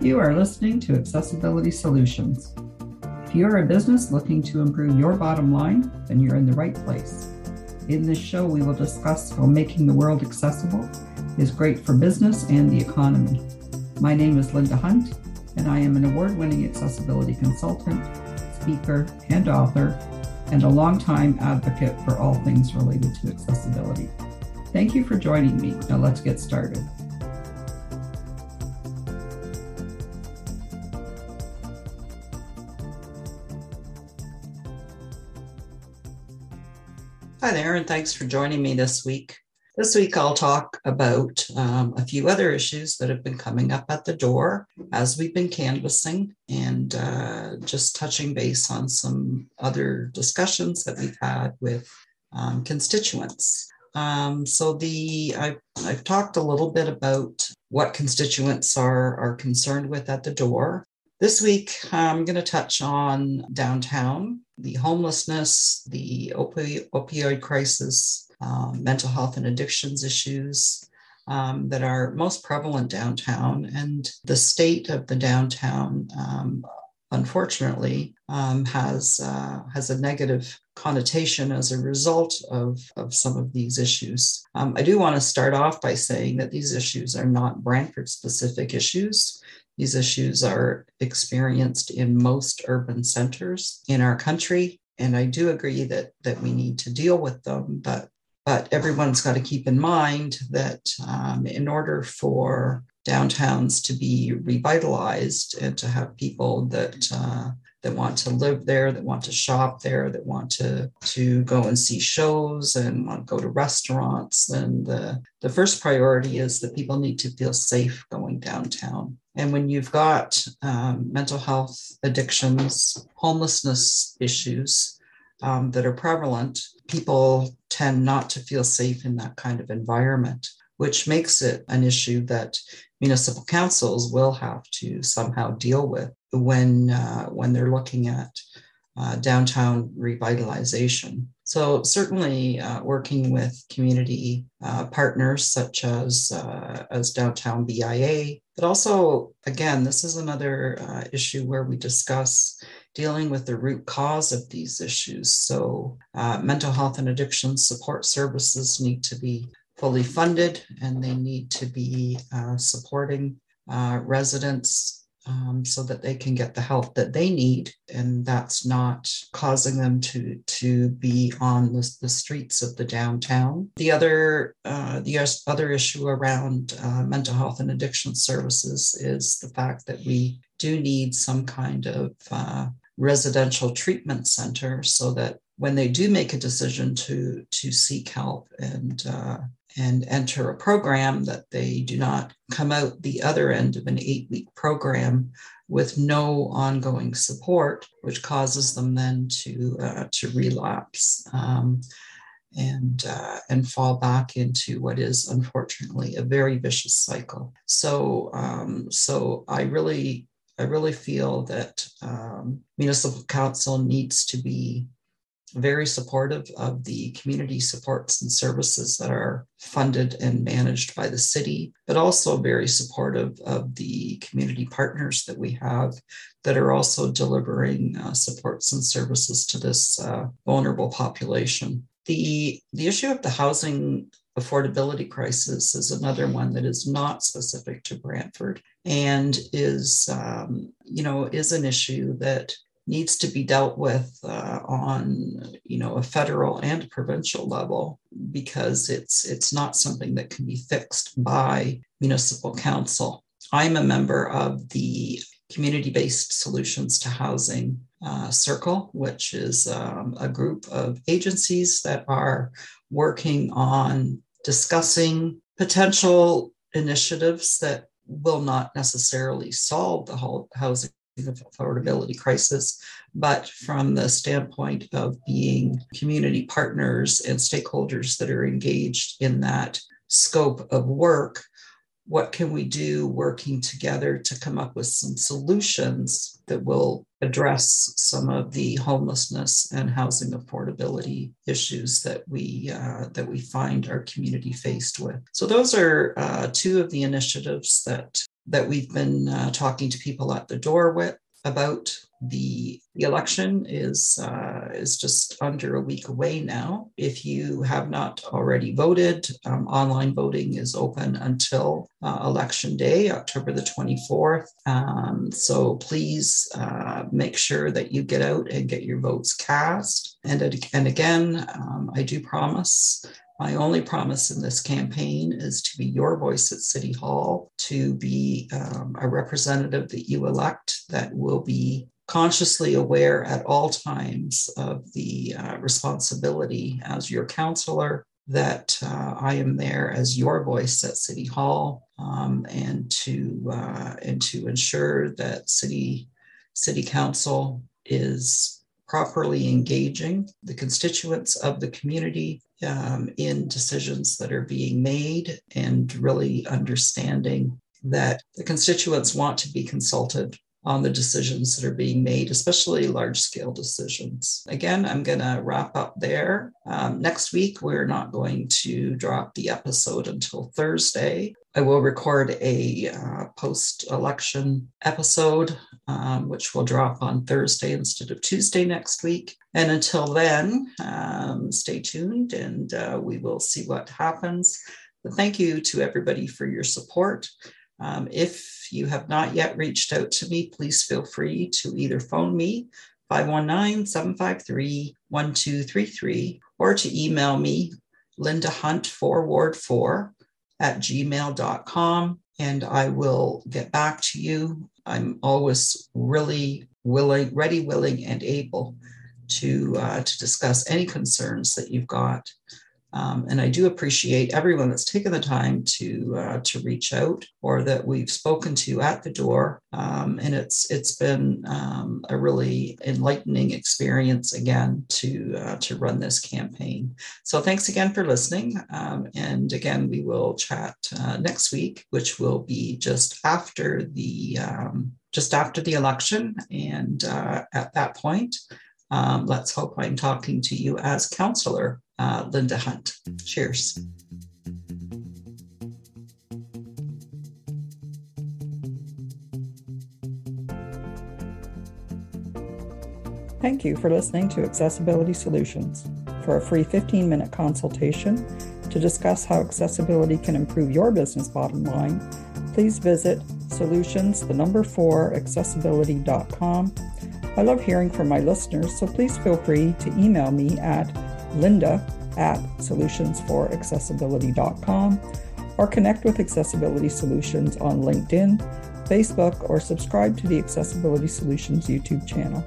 You are listening to Accessibility Solutions. If you are a business looking to improve your bottom line, then you're in the right place. In this show, we will discuss how making the world accessible is great for business and the economy. My name is Linda Hunt, and I am an award winning accessibility consultant, speaker, and author, and a longtime advocate for all things related to accessibility. Thank you for joining me. Now let's get started. Hi there, and thanks for joining me this week. This week, I'll talk about um, a few other issues that have been coming up at the door as we've been canvassing and uh, just touching base on some other discussions that we've had with um, constituents. Um, so the I've, I've talked a little bit about what constituents are, are concerned with at the door. This week, I'm going to touch on downtown, the homelessness, the opi- opioid crisis, um, mental health and addictions issues um, that are most prevalent downtown, and the state of the downtown. Um, unfortunately, um, has uh, has a negative connotation as a result of, of some of these issues. Um, I do want to start off by saying that these issues are not Brantford specific issues. These issues are experienced in most urban centers in our country. And I do agree that, that we need to deal with them, but, but everyone's got to keep in mind that um, in order for downtowns to be revitalized and to have people that uh, that want to live there, that want to shop there, that want to, to go and see shows and want to go to restaurants, then the, the first priority is that people need to feel safe going downtown. And when you've got um, mental health addictions, homelessness issues um, that are prevalent, people tend not to feel safe in that kind of environment, which makes it an issue that municipal councils will have to somehow deal with when uh, when they're looking at uh, downtown revitalization. So certainly uh, working with community uh, partners such as uh, as downtown BIA, but also again, this is another uh, issue where we discuss dealing with the root cause of these issues. So mental health and addiction support services need to be fully funded and they need to be uh, supporting uh, residents um, so that they can get the help that they need and that's not causing them to to be on the, the streets of the downtown. The other uh, the other issue around uh, mental health and addiction services is the fact that we do need some kind of uh, residential treatment center so that when they do make a decision to to seek help and uh, and enter a program that they do not come out the other end of an eight week program with no ongoing support, which causes them then to uh, to relapse um, and uh, and fall back into what is unfortunately a very vicious cycle. So um, so I really I really feel that um, municipal council needs to be very supportive of the community supports and services that are funded and managed by the city, but also very supportive of the community partners that we have that are also delivering uh, supports and services to this uh, vulnerable population. The, the issue of the housing affordability crisis is another one that is not specific to Brantford and is, um, you know, is an issue that needs to be dealt with uh, on you know a federal and provincial level because it's it's not something that can be fixed by municipal council. I'm a member of the community-based solutions to housing uh, circle which is um, a group of agencies that are working on discussing potential initiatives that will not necessarily solve the whole housing affordability crisis, but from the standpoint of being community partners and stakeholders that are engaged in that scope of work, what can we do working together to come up with some solutions that will address some of the homelessness and housing affordability issues that we uh, that we find our community faced with. So those are uh, two of the initiatives that that we've been uh, talking to people at the door with about the, the election is uh, is just under a week away now. If you have not already voted, um, online voting is open until uh, election day, October the 24th. Um, so please uh, make sure that you get out and get your votes cast. And, and again, um, I do promise my only promise in this campaign is to be your voice at City Hall, to be um, a representative that you elect that will be consciously aware at all times of the uh, responsibility as your councillor that uh, I am there as your voice at City Hall um, and to uh, and to ensure that City City Council is properly engaging the constituents of the community um, in decisions that are being made and really understanding that the constituents want to be consulted on the decisions that are being made, especially large scale decisions. Again, I'm going to wrap up there. Um, next week, we're not going to drop the episode until Thursday. I will record a uh, post election episode, um, which will drop on Thursday instead of Tuesday next week. And until then, um, stay tuned and uh, we will see what happens. But thank you to everybody for your support. Um, if you have not yet reached out to me, please feel free to either phone me 519 753 1233 or to email me Linda Hunt for Ward 4 at gmail.com and I will get back to you. I'm always really willing, ready, willing, and able to, uh, to discuss any concerns that you've got. Um, and I do appreciate everyone that's taken the time to uh, to reach out or that we've spoken to at the door. Um, and it's it's been um, a really enlightening experience again to uh, to run this campaign. So thanks again for listening. Um, and again, we will chat uh, next week, which will be just after the um, just after the election. And uh, at that point, um, let's hope I'm talking to you as councillor uh, Linda Hunt. Cheers. Thank you for listening to Accessibility Solutions. For a free 15 minute consultation to discuss how accessibility can improve your business bottom line, please visit solutions, the number four, accessibility.com. I love hearing from my listeners, so please feel free to email me at linda at solutionsforaccessibility.com or connect with Accessibility Solutions on LinkedIn, Facebook, or subscribe to the Accessibility Solutions YouTube channel.